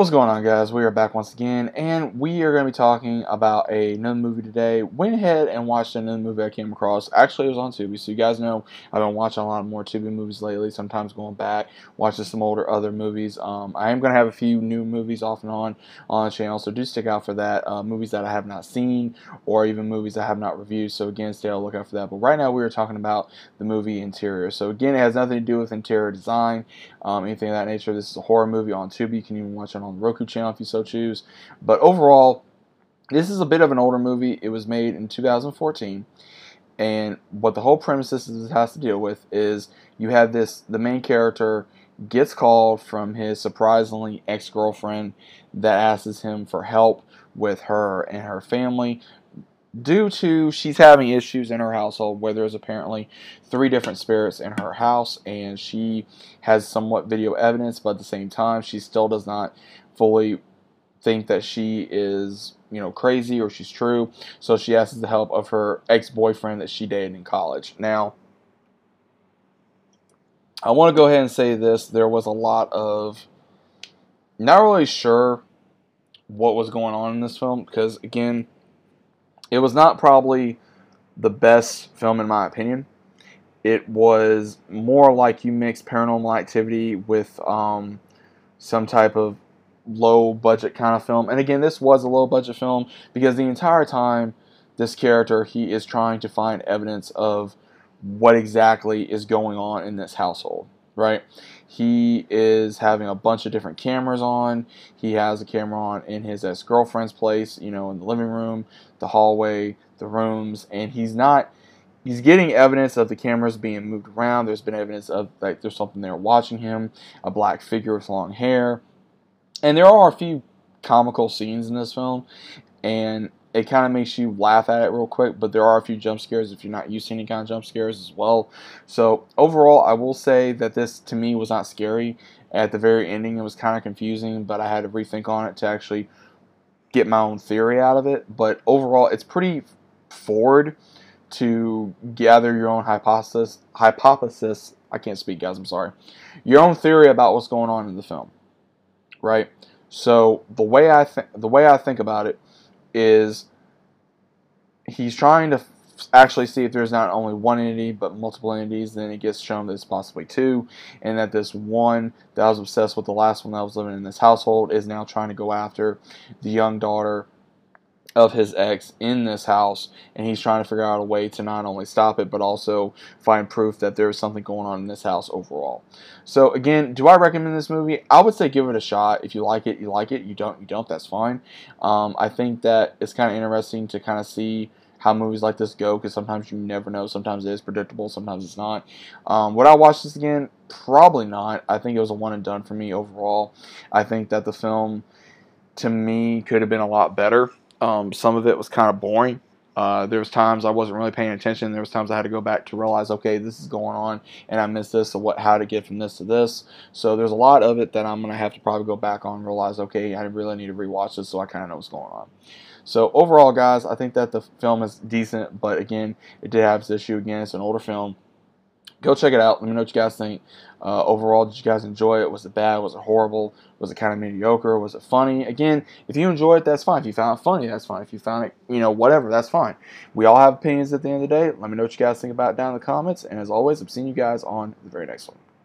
What's going on, guys? We are back once again, and we are going to be talking about another movie today. Went ahead and watched another movie I came across. Actually, it was on Tubi, so you guys know I've been watching a lot more Tubi movies lately, sometimes going back, watching some older other movies. Um, I am going to have a few new movies off and on on the channel, so do stick out for that. Uh, movies that I have not seen, or even movies I have not reviewed, so again, stay on the lookout for that. But right now, we are talking about the movie Interior. So again, it has nothing to do with interior design, um, anything of that nature. This is a horror movie on Tubi. You can even watch it on the Roku channel if you so choose. But overall, this is a bit of an older movie. It was made in 2014. And what the whole premise this has to deal with is you have this the main character gets called from his surprisingly ex-girlfriend that asks him for help with her and her family due to she's having issues in her household where there's apparently three different spirits in her house and she has somewhat video evidence but at the same time she still does not fully think that she is you know crazy or she's true. So she asks the help of her ex-boyfriend that she dated in college. Now I want to go ahead and say this. There was a lot of not really sure what was going on in this film because again it was not probably the best film in my opinion. It was more like you mix paranormal activity with um, some type of low budget kind of film. And again, this was a low budget film because the entire time this character he is trying to find evidence of what exactly is going on in this household right? He is having a bunch of different cameras on. He has a camera on in his ex girlfriend's place, you know, in the living room, the hallway, the rooms, and he's not. He's getting evidence of the cameras being moved around. There's been evidence of like there's something there watching him, a black figure with long hair, and there are a few comical scenes in this film, and it kind of makes you laugh at it real quick, but there are a few jump scares if you're not used to any kind of jump scares as well. So overall, I will say that this to me was not scary. At the very ending, it was kind of confusing, but I had to rethink on it to actually get my own theory out of it. But overall, it's pretty forward to gather your own hypothesis. Hypothesis. I can't speak, guys. I'm sorry. Your own theory about what's going on in the film, right? So the way I think the way I think about it is he's trying to actually see if there's not only one entity but multiple entities. Then it gets shown that it's possibly two, and that this one that was obsessed with the last one that was living in this household is now trying to go after the young daughter of his ex in this house, and he's trying to figure out a way to not only stop it but also find proof that there's something going on in this house overall. So again, do I recommend this movie? I would say give it a shot. If you like it, you like it. You don't, you don't. That's fine. Um, I think that it's kind of interesting to kind of see how movies like this go because sometimes you never know. Sometimes it is predictable, sometimes it's not. Um, would I watch this again? Probably not. I think it was a one and done for me overall. I think that the film, to me, could have been a lot better. Um, some of it was kind of boring. Uh, there was times I wasn't really paying attention. There was times I had to go back to realize, okay, this is going on, and I missed this, or what, how to get from this to this. So there's a lot of it that I'm gonna have to probably go back on realize, okay, I really need to rewatch this so I kind of know what's going on. So overall, guys, I think that the film is decent, but again, it did have this issue. Again, it's an older film go check it out. Let me know what you guys think. Uh, overall, did you guys enjoy it? Was it bad? Was it horrible? Was it kind of mediocre? Was it funny? Again, if you enjoy it, that's fine. If you found it funny, that's fine. If you found it, you know, whatever, that's fine. We all have opinions at the end of the day. Let me know what you guys think about down in the comments. And as always, I'm seeing you guys on the very next one.